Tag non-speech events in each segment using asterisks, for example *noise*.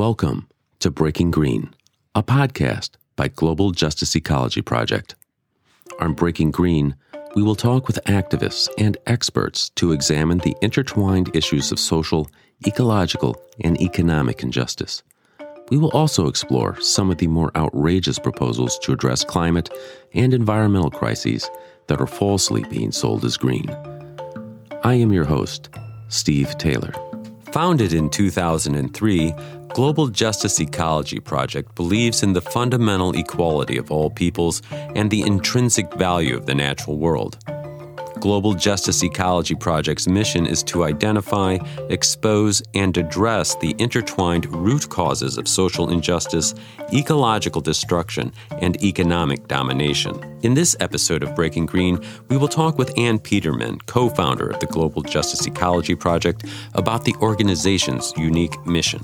Welcome to Breaking Green, a podcast by Global Justice Ecology Project. On Breaking Green, we will talk with activists and experts to examine the intertwined issues of social, ecological, and economic injustice. We will also explore some of the more outrageous proposals to address climate and environmental crises that are falsely being sold as green. I am your host, Steve Taylor. Founded in 2003, Global Justice Ecology Project believes in the fundamental equality of all peoples and the intrinsic value of the natural world. Global Justice Ecology Project's mission is to identify, expose, and address the intertwined root causes of social injustice, ecological destruction, and economic domination. In this episode of Breaking Green, we will talk with Anne Petermann, co founder of the Global Justice Ecology Project, about the organization's unique mission.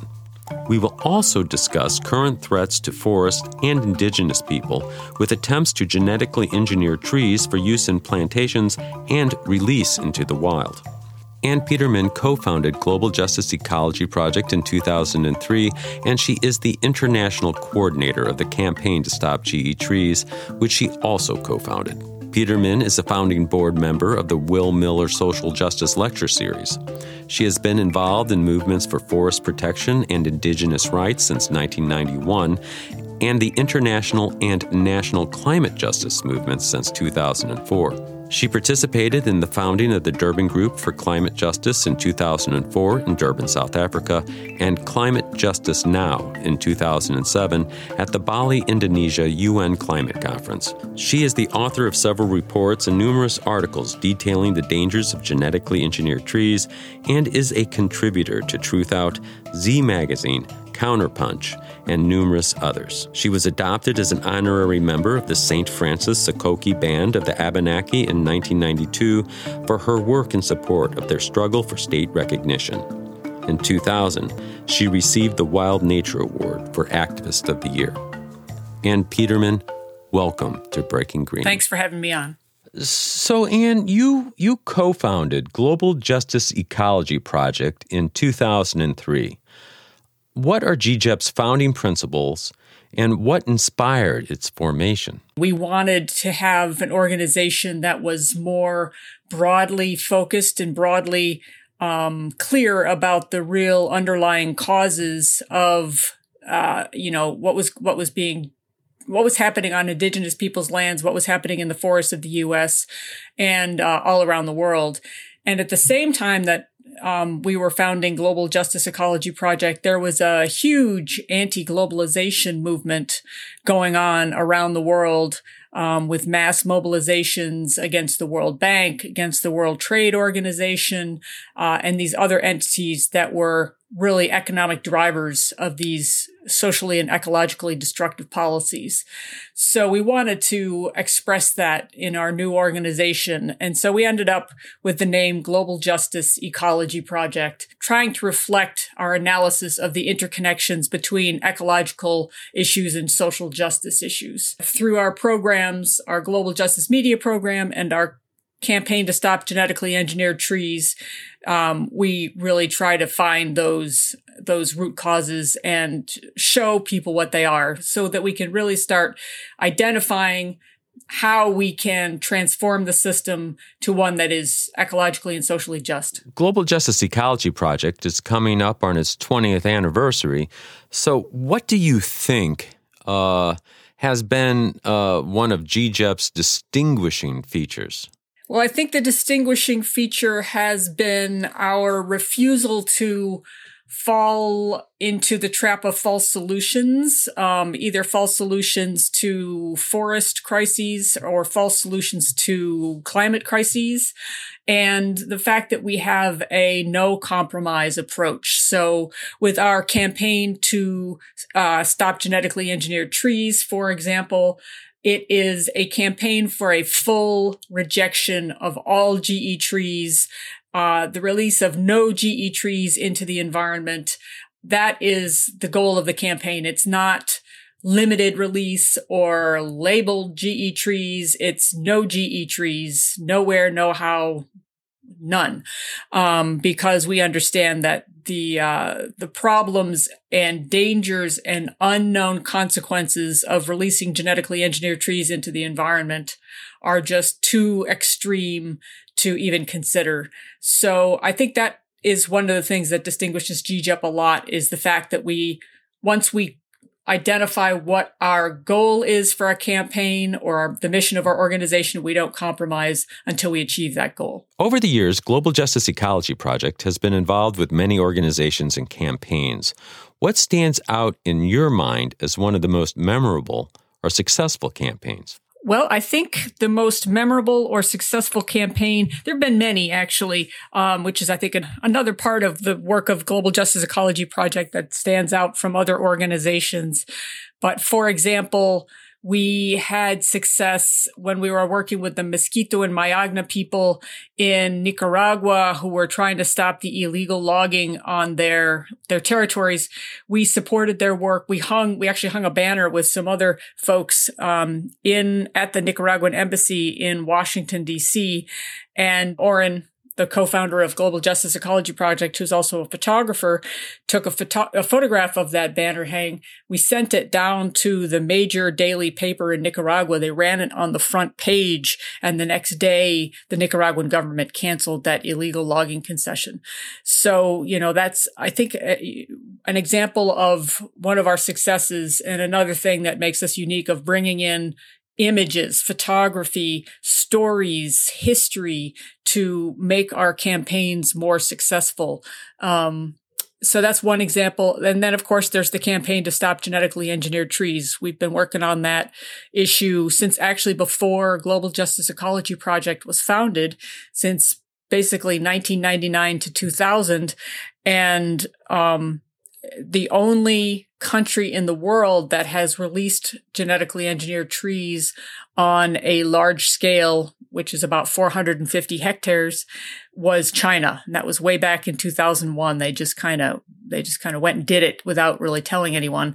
We will also discuss current threats to forest and indigenous people with attempts to genetically engineer trees for use in plantations and release into the wild. Anne Petermann co founded Global Justice Ecology Project in 2003, and she is the international coordinator of the campaign to stop GE trees, which she also co founded. Petermann is a founding board member of the Will Miller Social Justice Lecture Series. She has been involved in movements for forest protection and indigenous rights since 1991 and the international and national climate justice movements since 2004. She participated in the founding of the Durban Group for Climate Justice in 2004 in Durban, South Africa, and Climate Justice Now in 2007 at the Bali, Indonesia UN Climate Conference. She is the author of several reports and numerous articles detailing the dangers of genetically engineered trees and is a contributor to Truthout, Z Magazine, Counterpunch, and numerous others. She was adopted as an honorary member of the St. Francis Sokoki Band of the Abenaki in 1992 for her work in support of their struggle for state recognition. In 2000, she received the Wild Nature Award for Activist of the Year. Anne Petermann, welcome to Breaking Green. Thanks for having me on. So, Anne, you you co-founded Global Justice Ecology Project in 2003. What are GJEP's founding principles and what inspired its formation? We wanted to have an organization that was more broadly focused and broadly um, clear about the real underlying causes of, uh, you know, what was what was being what was happening on indigenous people's lands, what was happening in the forests of the U.S. and uh, all around the world. And at the same time that um, we were founding Global Justice Ecology Project, there was a huge anti-globalization movement going on around the world um, with mass mobilizations against the World Bank, against the World Trade Organization, uh, and these other entities that were really economic drivers of these socially and ecologically destructive policies. So we wanted to express that in our new organization. And so we ended up with the name Global Justice Ecology Project, trying to reflect our analysis of the interconnections between ecological issues and social justice issues. Through our programs, our Global Justice Media Program and our campaign to stop genetically engineered trees, um, we really try to find those those root causes and show people what they are so that we can really start identifying how we can transform the system to one that is ecologically and socially just. Global Justice Ecology Project is coming up on its 20th anniversary. So, what do you think uh, has been uh, one of GJEP's distinguishing features? Well, I think the distinguishing feature has been our refusal to fall into the trap of false solutions, um, either false solutions to forest crises or false solutions to climate crises. And the fact that we have a no compromise approach. So with our campaign to uh, stop genetically engineered trees, for example, it is a campaign for a full rejection of all GE trees, uh, the release of no GE trees into the environment. That is the goal of the campaign. It's not limited release or labeled GE trees. It's no GE trees, nowhere, no how, none, um, because we understand that the uh, the problems and dangers and unknown consequences of releasing genetically engineered trees into the environment are just too extreme to even consider. So I think that is one of the things that distinguishes GJEP a lot is the fact that we once we identify what our goal is for a campaign or our, the mission of our organization. We don't compromise until we achieve that goal. Over the years, Global Justice Ecology Project has been involved with many organizations and campaigns. What stands out in your mind as one of the most memorable or successful campaigns? Well, I think the most memorable or successful campaign, there have been many actually, um, which is, I think, an, another part of the work of Global Justice Ecology Project that stands out from other organizations. But for example, we had success when we were working with the Miskito and Mayagna people in Nicaragua who were trying to stop the illegal logging on their, their territories. We supported their work. We hung, we actually hung a banner with some other folks, um, in, at the Nicaraguan embassy in Washington, DC. And Orin the co-founder of Global Justice Ecology Project, who's also a photographer, took a, photo- a, photograph of that banner hang. We sent it down to the major daily paper in Nicaragua. They ran it on the front page. And the next day, the Nicaraguan government canceled that illegal logging concession. So, you know, that's, I think, uh, an example of one of our successes and another thing that makes us unique of bringing in images, photography, stories, history to make our campaigns more successful. Um, so that's one example. And then, of course, there's the campaign to stop genetically engineered trees. We've been working on that issue since actually before Global Justice Ecology Project was founded, since basically 1999 to 2000. And, um, the only country in the world that has released genetically engineered trees on a large scale, which is about 450 hectares, was China. And that was way back in 2001. They just kind of, they just kind of went and did it without really telling anyone.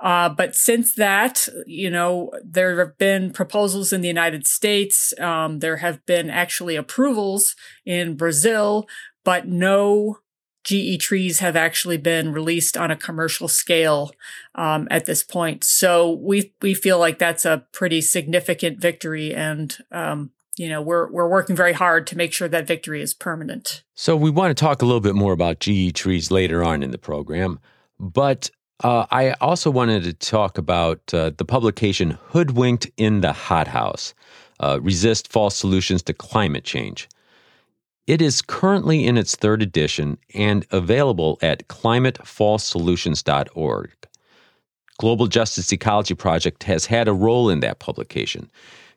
Uh, but since that, you know, there have been proposals in the United States. Um, there have been actually approvals in Brazil, but no GE trees have actually been released on a commercial scale um, at this point. So we we feel like that's a pretty significant victory, and um, you know we're we're working very hard to make sure that victory is permanent. So we want to talk a little bit more about GE trees later on in the program, but uh, I also wanted to talk about uh, the publication "Hoodwinked in the Hothouse: uh, Resist False Solutions to Climate Change." It is currently in its third edition and available at climatefalsesolutions.org. Global Justice Ecology Project has had a role in that publication.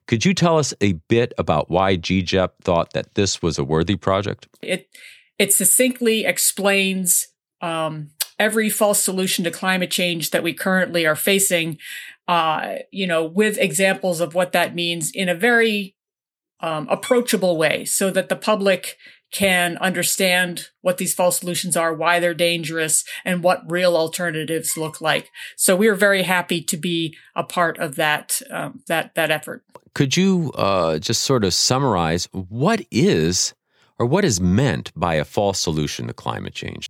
Could you tell us a bit about why GJEP thought that this was a worthy project? It it succinctly explains um, every false solution to climate change that we currently are facing. Uh, you know, with examples of what that means in a very um, approachable way so that the public can understand what these false solutions are, why they're dangerous, and what real alternatives look like. So we are very happy to be a part of that um, that that effort. Could you uh, just sort of summarize what is or what is meant by a false solution to climate change?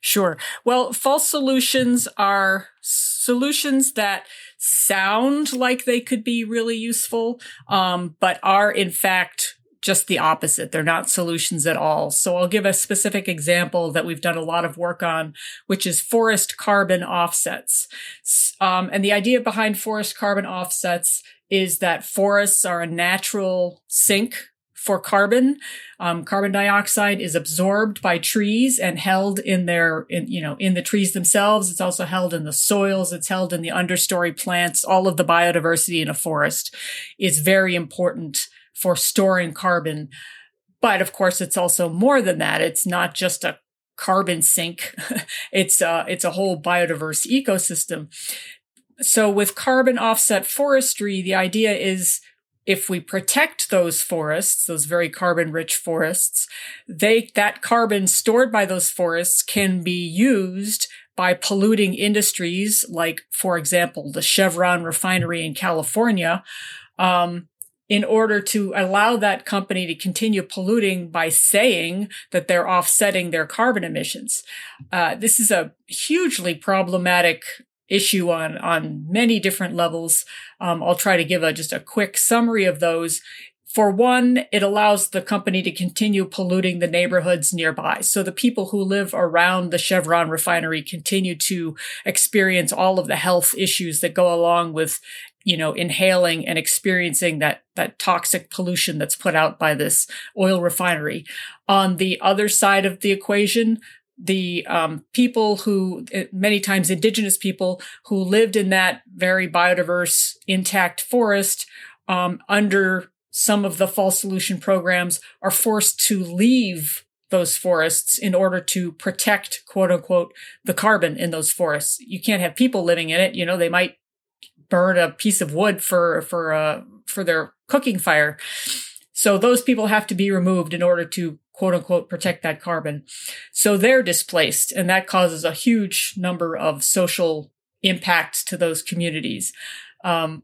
Sure. Well, false solutions are solutions that sound like they could be really useful, um, but are in fact just the opposite. They're not solutions at all. So I'll give a specific example that we've done a lot of work on, which is forest carbon offsets. Um, and the idea behind forest carbon offsets is that forests are a natural sink for carbon. Um, carbon dioxide is absorbed by trees and held in their, in, you know, in the trees themselves. It's also held in the soils. It's held in the understory plants. All of the biodiversity in a forest is very important for storing carbon. But of course, it's also more than that. It's not just a carbon sink. *laughs* it's a, it's a whole biodiverse ecosystem. So with carbon offset forestry, the idea is if we protect those forests, those very carbon rich forests, they, that carbon stored by those forests can be used by polluting industries like, for example, the Chevron refinery in California. Um, in order to allow that company to continue polluting by saying that they're offsetting their carbon emissions. Uh, this is a hugely problematic issue on on many different levels. Um, I'll try to give a just a quick summary of those. For one, it allows the company to continue polluting the neighborhoods nearby. So the people who live around the Chevron refinery continue to experience all of the health issues that go along with you know, inhaling and experiencing that, that toxic pollution that's put out by this oil refinery. On the other side of the equation, the um, people who, eh, many times indigenous people who lived in that very biodiverse, intact forest, um, under some of the false solution programs are forced to leave those forests in order to protect quote unquote the carbon in those forests. You can't have people living in it. You know, they might burn a piece of wood for for uh for their cooking fire. So those people have to be removed in order to quote unquote protect that carbon. So they're displaced and that causes a huge number of social impacts to those communities. Um,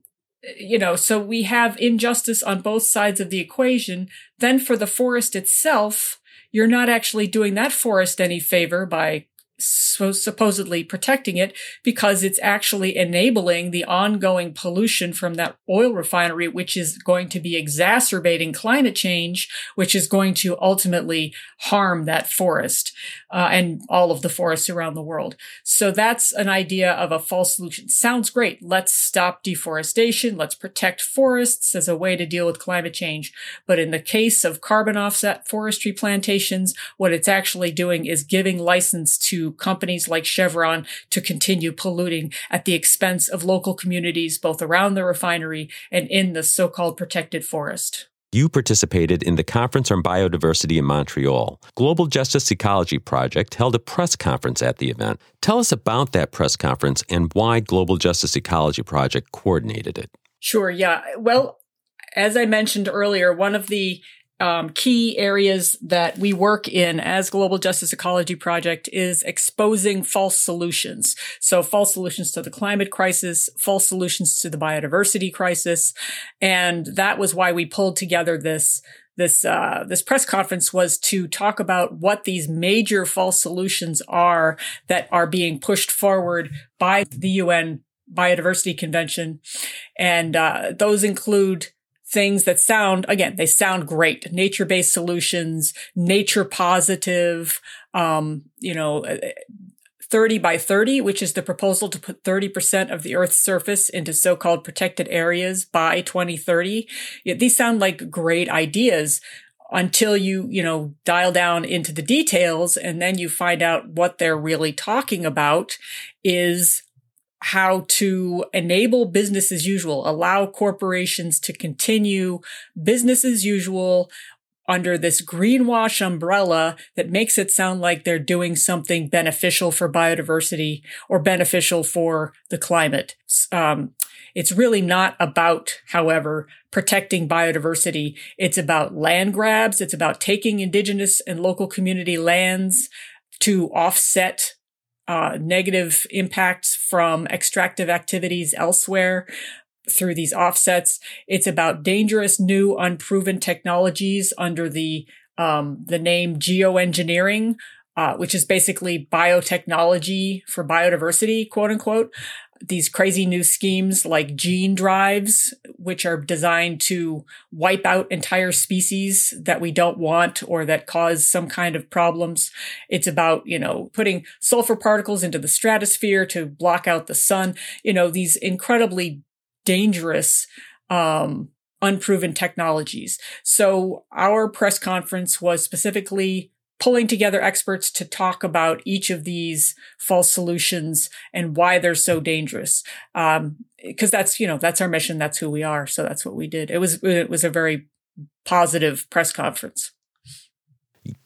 you know, so we have injustice on both sides of the equation. Then for the forest itself, you're not actually doing that forest any favor by so supposedly protecting it because it's actually enabling the ongoing pollution from that oil refinery, which is going to be exacerbating climate change, which is going to ultimately harm that forest uh, and all of the forests around the world. So that's an idea of a false solution. Sounds great. Let's stop deforestation. Let's protect forests as a way to deal with climate change. But in the case of carbon offset forestry plantations, what it's actually doing is giving license to companies like Chevron to continue polluting at the expense of local communities, both around the refinery and in the so-called protected forest. You participated in the Conference on Biodiversity in Montreal. Global Justice Ecology Project held a press conference at the event. Tell us about that press conference and why Global Justice Ecology Project coordinated it. Sure, yeah. Well, as I mentioned earlier, one of the um, key areas that we work in as Global Justice Ecology Project is exposing false solutions. So false solutions to the climate crisis, false solutions to the biodiversity crisis. And that was why we pulled together this this uh, this press conference was to talk about what these major false solutions are that are being pushed forward by the UN Biodiversity Convention, and uh, those include things that sound, again, they sound great. Nature-based solutions, nature positive, um, you know, uh, 30 by 30, which is the proposal to put 30% of the Earth's surface into so-called protected areas by 2030. These sound like great ideas until you, you know, dial down into the details and then you find out what they're really talking about is how to enable business as usual, allow corporations to continue business as usual under this greenwash umbrella that makes it sound like they're doing something beneficial for biodiversity or beneficial for the climate. Um, it's really not about, however, protecting biodiversity. It's about land grabs. It's about taking indigenous and local community lands to offset uh, negative impacts from extractive activities elsewhere through these offsets. It's about dangerous new unproven technologies under the um, the name geoengineering, uh, which is basically biotechnology for biodiversity, quote unquote these crazy new schemes like gene drives, which are designed to wipe out entire species that we don't want or that cause some kind of problems. It's about, you know, putting sulfur particles into the stratosphere to block out the sun, you know, these incredibly dangerous, um, unproven technologies. So our press conference was specifically pulling together experts to talk about each of these false solutions and why they're so dangerous. Um, cause that's, you know, that's our mission. That's who we are. So that's what we did. It was, it was a very positive press conference.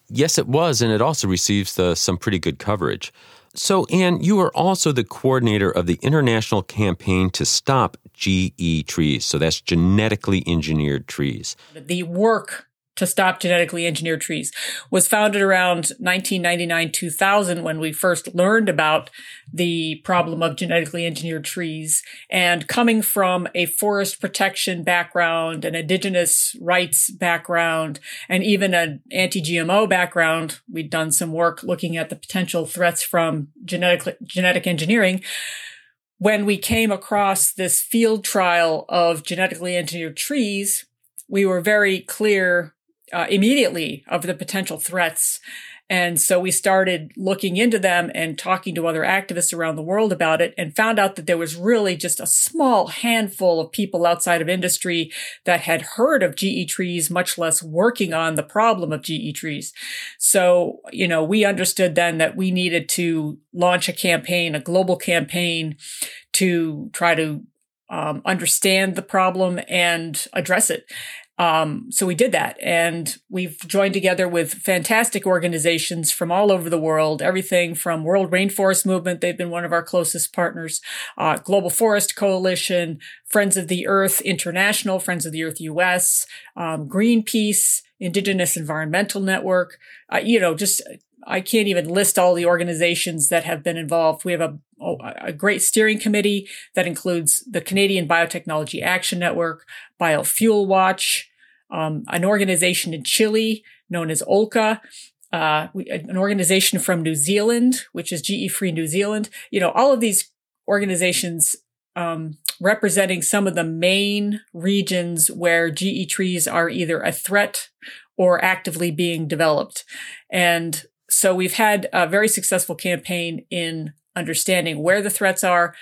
Yes, it was. And it also receives uh, some pretty good coverage. So, Anne, you are also the coordinator of the international campaign to stop GE trees. So that's genetically engineered trees. The work to stop genetically engineered trees was founded around 1999 2000 when we first learned about the problem of genetically engineered trees. And coming from a forest protection background an indigenous rights background and even an anti-gmo background we'd done some work looking at the potential threats from genetic genetic engineering. When we came across this field trial of genetically engineered trees we were very clear uh, immediately of the potential threats. And so we started looking into them and talking to other activists around the world about it and found out that there was really just a small handful of people outside of industry that had heard of GE trees, much less working on the problem of GE trees. So, you know, we understood then that we needed to launch a campaign, a global campaign to try to um, understand the problem and address it. Um, so we did that and we've joined together with fantastic organizations from all over the world, everything from World Rainforest Movement. They've been one of our closest partners, uh, Global Forest Coalition, Friends of the Earth International, Friends of the Earth US, um, Greenpeace, Indigenous Environmental Network, uh, you know, just I can't even list all the organizations that have been involved. We have a, a great steering committee that includes the Canadian Biotechnology Action Network, Biofuel Watch, um, an organization in Chile known as OLCA, uh, an organization from New Zealand, which is GE Free New Zealand. You know, all of these organizations um, representing some of the main regions where GE trees are either a threat or actively being developed. And so we've had a very successful campaign in understanding where the threats are,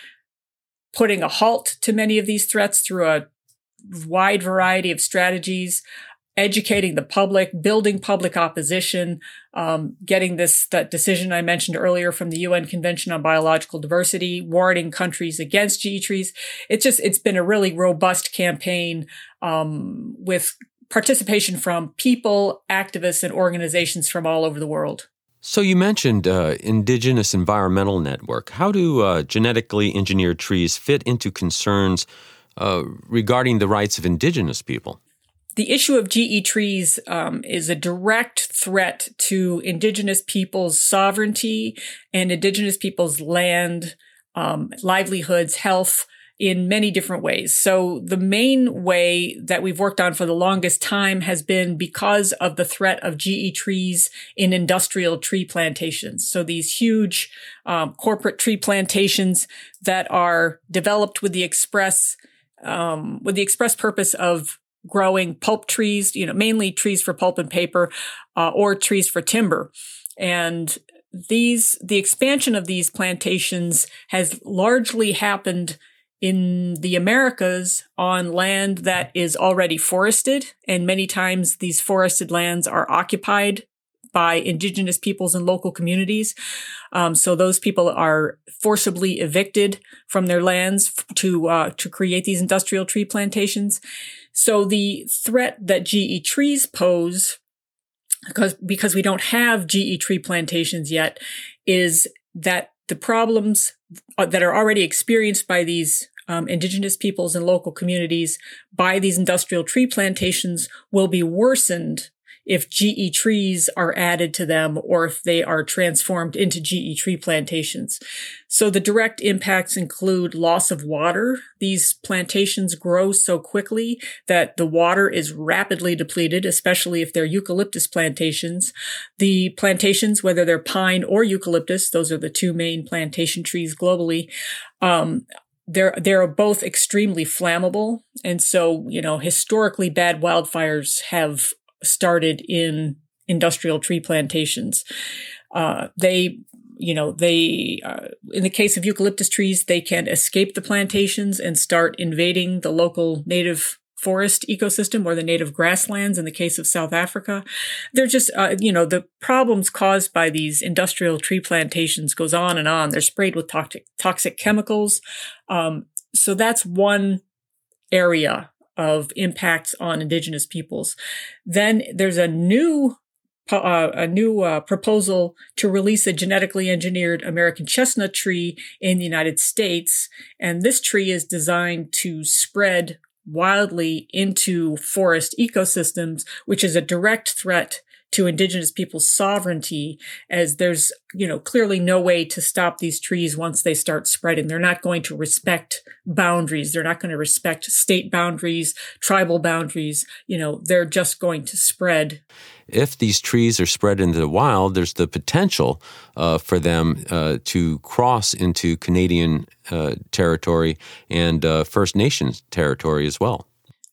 putting a halt to many of these threats through a wide variety of strategies, educating the public, building public opposition, um, getting this that decision I mentioned earlier from the UN Convention on Biological Diversity, warning countries against GE trees. It's just it's been a really robust campaign um, with participation from people, activists, and organizations from all over the world. So you mentioned uh, Indigenous Environmental Network. How do uh, genetically engineered trees fit into concerns uh, regarding the rights of indigenous people? The issue of GE trees um, is a direct threat to indigenous people's sovereignty and indigenous people's land, um, livelihoods, health, in many different ways. So the main way that we've worked on for the longest time has been because of the threat of GE trees in industrial tree plantations. So these huge um, corporate tree plantations that are developed with the express um, with the express purpose of growing pulp trees, you know, mainly trees for pulp and paper, uh, or trees for timber. And these, the expansion of these plantations has largely happened in the Americas on land that is already forested. And many times these forested lands are occupied by indigenous peoples and local communities. Um, so those people are forcibly evicted from their lands to uh, to create these industrial tree plantations. So the threat that GE trees pose, because because we don't have GE tree plantations yet, is that the problems uh, that are already experienced by these um, indigenous peoples and local communities by these industrial tree plantations will be worsened if GE trees are added to them or if they are transformed into GE tree plantations. So the direct impacts include loss of water. These plantations grow so quickly that the water is rapidly depleted, especially if they're eucalyptus plantations. The plantations, whether they're pine or eucalyptus, those are the two main plantation trees globally, um, they're they're both extremely flammable and so you know historically bad wildfires have started in industrial tree plantations. Uh, they, you know, they, uh, in the case of eucalyptus trees, they can escape the plantations and start invading the local native forest ecosystem or the native grasslands in the case of South Africa. They're just, uh, you know, the problems caused by these industrial tree plantations goes on and on. They're sprayed with toxic, toxic chemicals. Um, so that's one area of impacts on indigenous peoples. Then there's a new uh, a new uh, proposal to release a genetically engineered American chestnut tree in the United States, and this tree is designed to spread wildly into forest ecosystems, which is a direct threat to indigenous people's sovereignty as there's, you know, clearly no way to stop these trees once they start spreading. They're not going to respect boundaries. They're not going to respect state boundaries, tribal boundaries. You know, they're just going to spread. If these trees are spread into the wild, there's the potential uh, for them uh, to cross into Canadian uh, territory and uh, First Nations territory as well.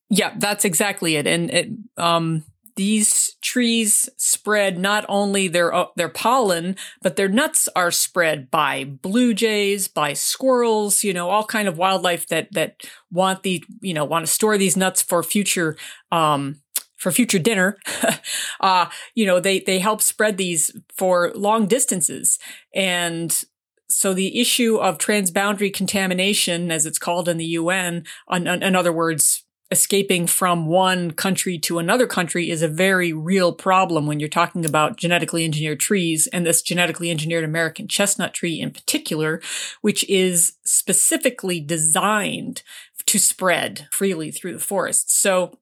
Yeah, that's exactly it. And it, um, these trees spread not only their uh, their pollen, but their nuts are spread by blue jays, by squirrels, you know, all kind of wildlife that that want the you know want to store these nuts for future um, for future dinner. *laughs* uh, you know, they they help spread these for long distances, and so the issue of transboundary contamination, as it's called in the UN, in, in other words, escaping from one country to another country is a very real problem when you're talking about genetically engineered trees and this genetically engineered American chestnut tree in particular, which is specifically designed to spread freely through the forest. So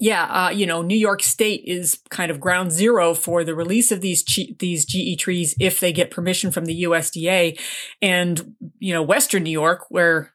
yeah, uh, you know, New York State is kind of ground zero for the release of these these GE trees if they get permission from the USDA, and you know, Western New York, where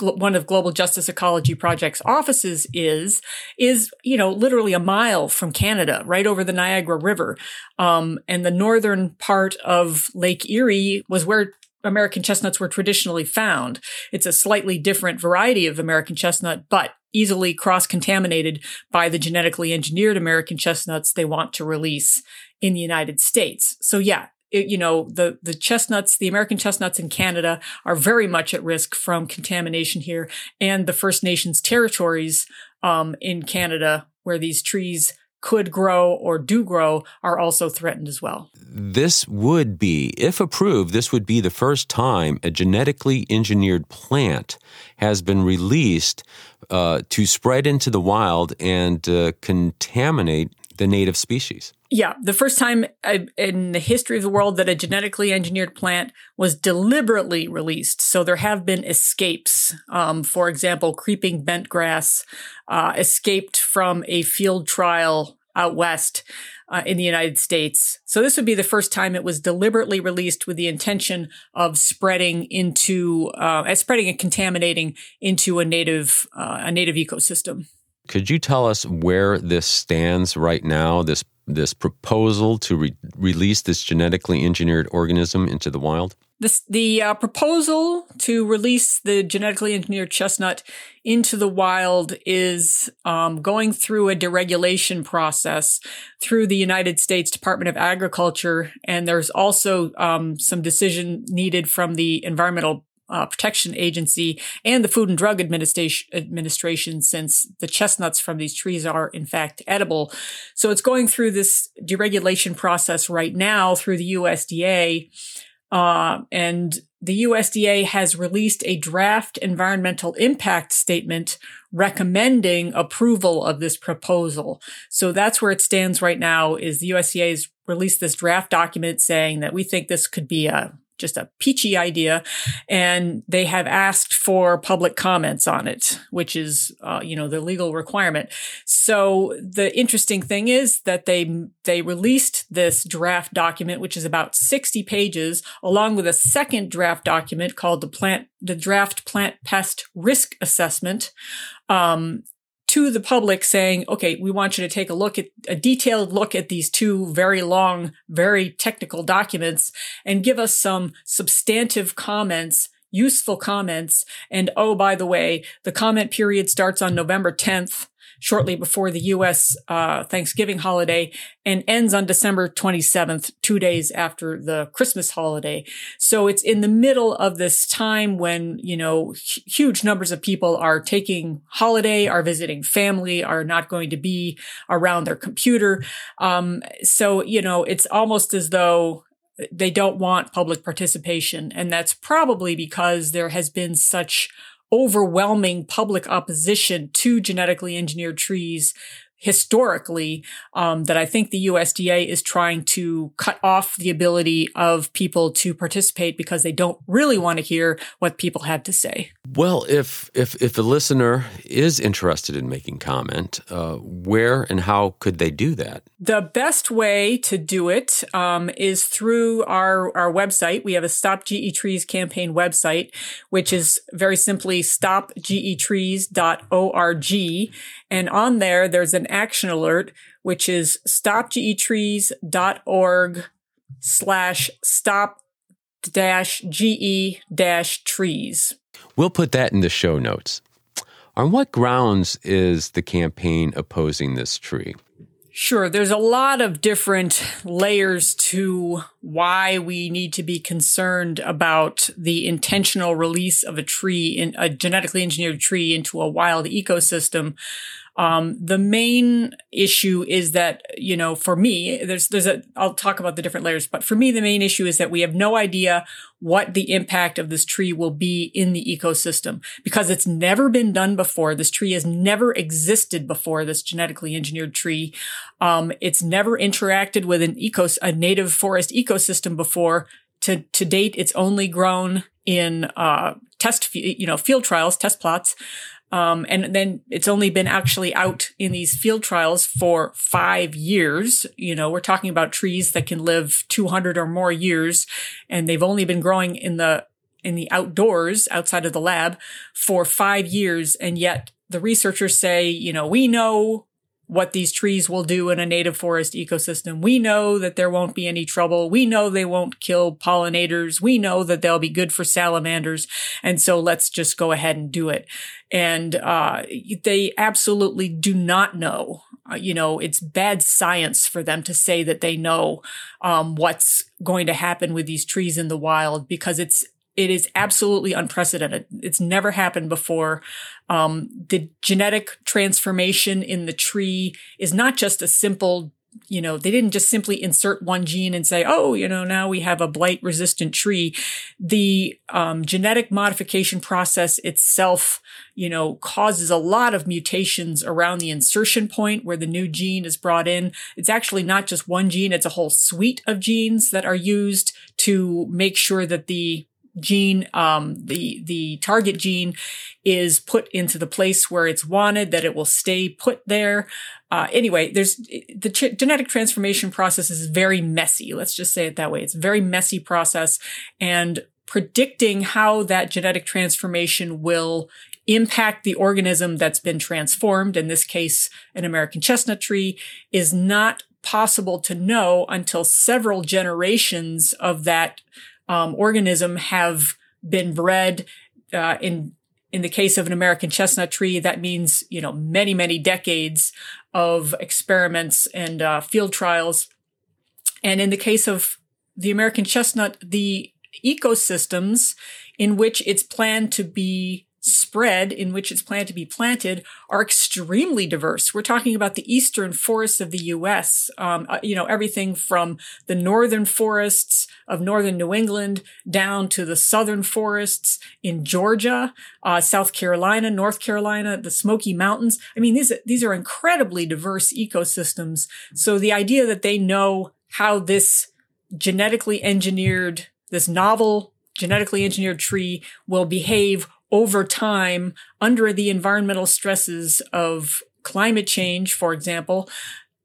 one of Global Justice Ecology Project's offices is, is, you know, literally a mile from Canada, right over the Niagara River. Um, and the northern part of Lake Erie was where American chestnuts were traditionally found. It's a slightly different variety of American chestnut, but easily cross contaminated by the genetically engineered American chestnuts they want to release in the United States. So yeah, it, you know, the, the chestnuts, the American chestnuts in Canada are very much at risk from contamination here and the First Nations territories, um, in Canada where these trees could grow or do grow are also threatened as well. This would be, if approved, this would be the first time a genetically engineered plant has been released uh, to spread into the wild and uh, contaminate the native species. Yeah, the first time uh, in the history of the world that a genetically engineered plant was deliberately released. So there have been escapes. Um, for example, creeping bent grass uh, escaped from a field trial out west uh, in the United States. So this would be the first time it was deliberately released with the intention of spreading into, uh, spreading and contaminating into a native, uh, a native ecosystem. Could you tell us where this stands right now? This this proposal to re- release this genetically engineered organism into the wild? This, the uh, proposal to release the genetically engineered chestnut into the wild is um, going through a deregulation process through the United States Department of Agriculture, and there's also um, some decision needed from the Environmental uh, Protection Agency and the Food and Drug Administration, Administration, since the chestnuts from these trees are in fact edible. So it's going through this deregulation process right now through the USDA. Uh, and the USDA has released a draft environmental impact statement recommending approval of this proposal. So that's where it stands right now is the USDA has released this draft document saying that we think this could be a just a peachy idea. And they have asked for public comments on it, which is, uh, you know, the legal requirement. So the interesting thing is that they, they released this draft document, which is about 60 pages, along with a second draft document called the plant, the draft plant pest risk assessment. Um, to the public saying, okay, we want you to take a look at a detailed look at these two very long, very technical documents and give us some substantive comments useful comments. And oh, by the way, the comment period starts on November 10th shortly before the U.S. Uh, Thanksgiving holiday and ends on December 27th, two days after the Christmas holiday. So it's in the middle of this time when, you know, huge numbers of people are taking holiday, are visiting family, are not going to be around their computer. Um, so, you know, it's almost as though they don't want public participation. And that's probably because there has been such overwhelming public opposition to genetically engineered trees historically um, that I think the USDA is trying to cut off the ability of people to participate because they don't really want to hear what people have to say. Well, if if if a listener is interested in making comment, uh, where and how could they do that? The best way to do it um, is through our our website. We have a Stop GE Trees campaign website, which is very simply stopgetrees.org, and on there there's an action alert, which is stopgetrees.org slash stop dash ge dash trees. We'll put that in the show notes. On what grounds is the campaign opposing this tree? Sure. There's a lot of different layers to why we need to be concerned about the intentional release of a tree in a genetically engineered tree into a wild ecosystem. Um, the main issue is that, you know, for me, there's, there's a, I'll talk about the different layers, but for me, the main issue is that we have no idea what the impact of this tree will be in the ecosystem because it's never been done before. This tree has never existed before, this genetically engineered tree. Um, it's never interacted with an ecos, a native forest ecosystem before. To, to date, it's only grown in, uh, test, you know, field trials, test plots. Um, and then it's only been actually out in these field trials for five years. You know, we're talking about trees that can live 200 or more years, and they've only been growing in the in the outdoors outside of the lab for five years. And yet the researchers say, you know, we know what these trees will do in a native forest ecosystem. We know that there won't be any trouble. We know they won't kill pollinators. We know that they'll be good for salamanders. And so let's just go ahead and do it. And, uh, they absolutely do not know. Uh, you know, it's bad science for them to say that they know, um, what's going to happen with these trees in the wild because it's it is absolutely unprecedented. It's never happened before. Um, the genetic transformation in the tree is not just a simple, you know, they didn't just simply insert one gene and say, oh, you know, now we have a blight resistant tree. The um, genetic modification process itself, you know, causes a lot of mutations around the insertion point where the new gene is brought in. It's actually not just one gene, it's a whole suite of genes that are used to make sure that the gene, um, the, the target gene is put into the place where it's wanted, that it will stay put there. Uh, anyway, there's the ch- genetic transformation process is very messy. Let's just say it that way. It's a very messy process and predicting how that genetic transformation will impact the organism that's been transformed, in this case, an American chestnut tree, is not possible to know until several generations of that um, organism have been bred uh, in in the case of an American chestnut tree, that means you know many many decades of experiments and uh, field trials. And in the case of the American chestnut, the ecosystems in which it's planned to be spread in which it's planned to be planted are extremely diverse. We're talking about the eastern forests of the U.S. Um, uh, you know, everything from the northern forests of northern New England down to the southern forests in Georgia, uh, South Carolina, North Carolina, the Smoky Mountains. I mean, these these are incredibly diverse ecosystems. So the idea that they know how this genetically engineered, this novel genetically engineered tree will behave over time under the environmental stresses of climate change, for example,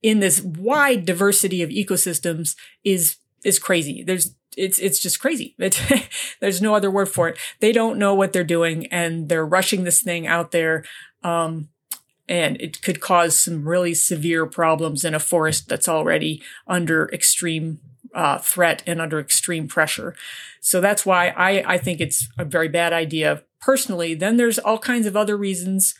in this wide diversity of ecosystems is, is crazy. There's, it's, it's just crazy. *laughs* There's no other word for it. They don't know what they're doing and they're rushing this thing out there. Um, and it could cause some really severe problems in a forest that's already under extreme uh, threat and under extreme pressure. So that's why I, I think it's a very bad idea personally. Then there's all kinds of other reasons.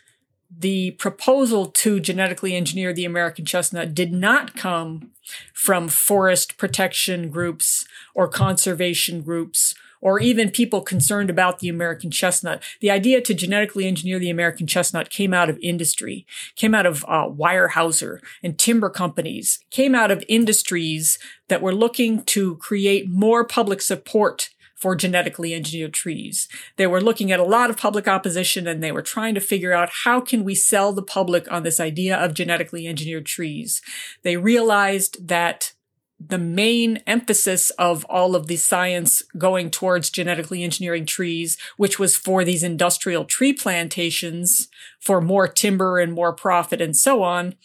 The proposal to genetically engineer the American chestnut did not come from forest protection groups or conservation groups or even people concerned about the American chestnut. The idea to genetically engineer the American chestnut came out of industry, came out of uh, Weyerhaeuser and timber companies, came out of industries that were looking to create more public support for genetically engineered trees. They were looking at a lot of public opposition and they were trying to figure out how can we sell the public on this idea of genetically engineered trees. They realized that the main emphasis of all of the science going towards genetically engineering trees, which was for these industrial tree plantations for more timber and more profit and so on,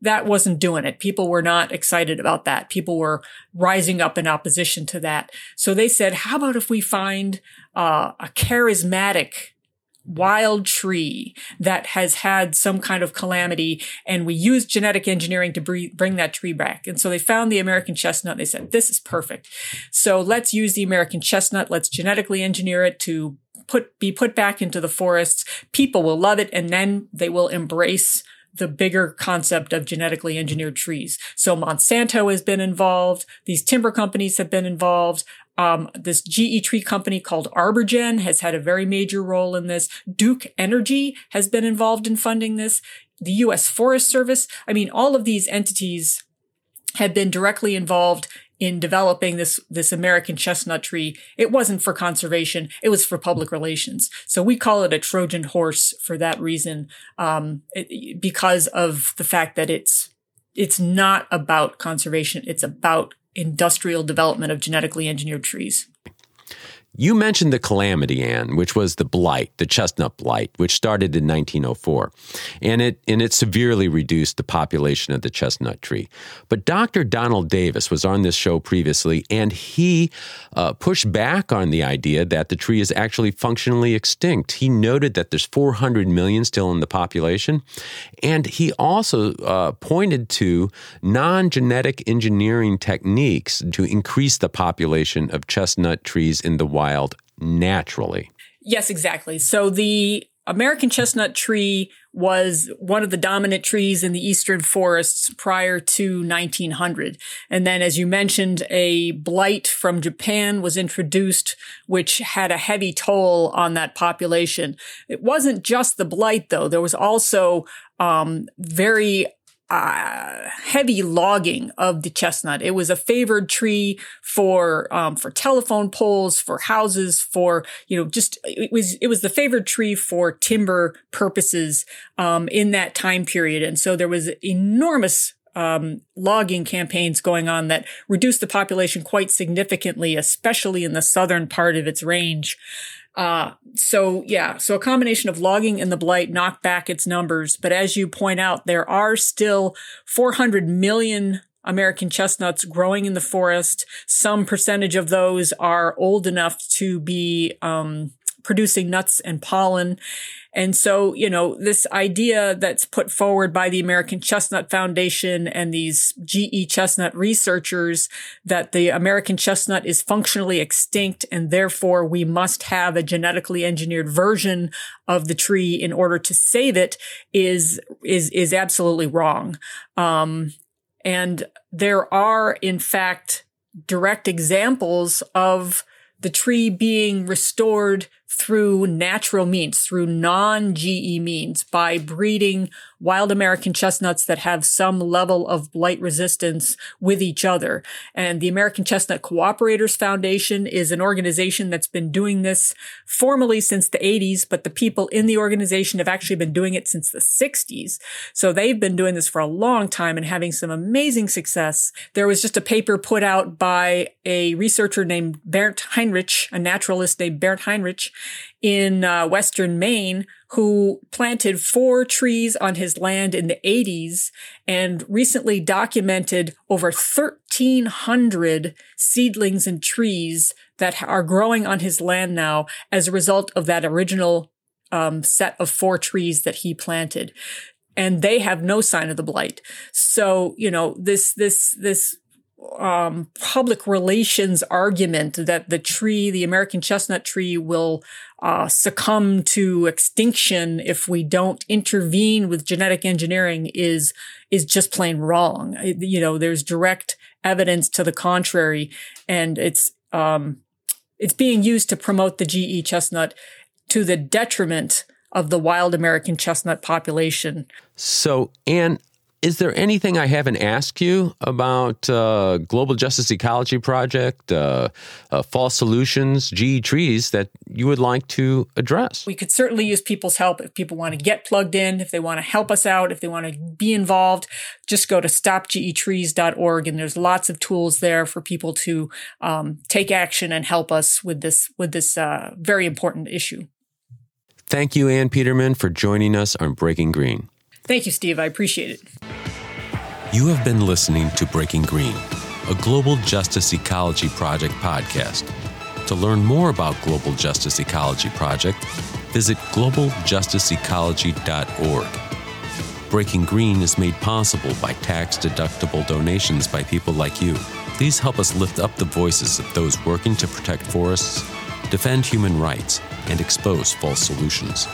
that wasn't doing it. People were not excited about that. People were rising up in opposition to that. So they said, how about if we find uh, a charismatic wild tree that has had some kind of calamity and we use genetic engineering to bring that tree back. And so they found the American chestnut. They said, this is perfect. So let's use the American chestnut. Let's genetically engineer it to put, be put back into the forests. People will love it and then they will embrace the bigger concept of genetically engineered trees. So Monsanto has been involved. These timber companies have been involved. Um, this GE tree company called ArborGen has had a very major role in this. Duke Energy has been involved in funding this. The U.S. Forest Service. I mean, all of these entities have been directly involved in developing this, this American chestnut tree. It wasn't for conservation. It was for public relations. So we call it a Trojan horse for that reason, um, it, because of the fact that it's, it's not about conservation. It's about industrial development of genetically engineered trees. You mentioned the calamity, Anne, which was the blight, the chestnut blight, which started in 1904, and it and it severely reduced the population of the chestnut tree. But Dr. Donald Davis was on this show previously, and he uh, pushed back on the idea that the tree is actually functionally extinct. He noted that there's 400 million still in the population, and he also uh, pointed to non-genetic engineering techniques to increase the population of chestnut trees in the wild wild naturally. Yes, exactly. So the American chestnut tree was one of the dominant trees in the eastern forests prior to 1900. And then, as you mentioned, a blight from Japan was introduced, which had a heavy toll on that population. It wasn't just the blight, though. There was also um, very uh, heavy logging of the chestnut. It was a favored tree for um, for telephone poles, for houses, for you know, just it was it was the favored tree for timber purposes um, in that time period, and so there was enormous um, logging campaigns going on that reduced the population quite significantly, especially in the southern part of its range. Uh, so yeah, so a combination of logging and the blight knocked back its numbers. But as you point out, there are still 400 million American chestnuts growing in the forest. Some percentage of those are old enough to be, um, producing nuts and pollen. And so, you know, this idea that's put forward by the American Chestnut Foundation and these GE chestnut researchers that the American chestnut is functionally extinct and therefore we must have a genetically engineered version of the tree in order to save it is, is, is absolutely wrong. Um, and there are, in fact, direct examples of the tree being restored through natural means, through non-GE means, by breeding wild American chestnuts that have some level of blight resistance with each other. And the American Chestnut Cooperators Foundation is an organization that's been doing this formally since the 80s, but the people in the organization have actually been doing it since the 60s. So they've been doing this for a long time and having some amazing success. There was just a paper put out by a researcher named Bernd Heinrich, a naturalist named Bernd Heinrich, in uh, Western Maine who planted four trees on his land in the 80s and recently documented over 1,300 seedlings and trees that are growing on his land now as a result of that original um, set of four trees that he planted. And they have no sign of the blight. So, you know, this, this, this um, public relations argument that the tree, the American chestnut tree, will uh, succumb to extinction if we don't intervene with genetic engineering is is just plain wrong. You know, there's direct evidence to the contrary, and it's um, it's being used to promote the GE chestnut to the detriment of the wild American chestnut population. So, Anne, is there anything I haven't asked you about uh, Global Justice Ecology Project, uh, uh, False Solutions, GE Trees that you would like to address? We could certainly use people's help if people want to get plugged in, if they want to help us out, if they want to be involved. Just go to stopgetrees.org, and there's lots of tools there for people to um, take action and help us with this with this uh, very important issue. Thank you, Anne Petermann, for joining us on Breaking Green. Thank you, Steve. I appreciate it. You have been listening to Breaking Green, a Global Justice Ecology Project podcast. To learn more about Global Justice Ecology Project, visit globaljusticeecology.org. Breaking Green is made possible by tax deductible donations by people like you. Please help us lift up the voices of those working to protect forests, defend human rights, and expose false solutions.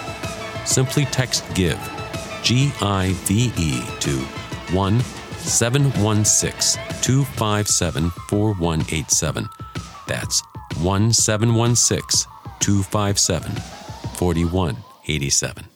Simply text GIVE G I V E to 1 716 257 4187. That's 1 716 257 4187.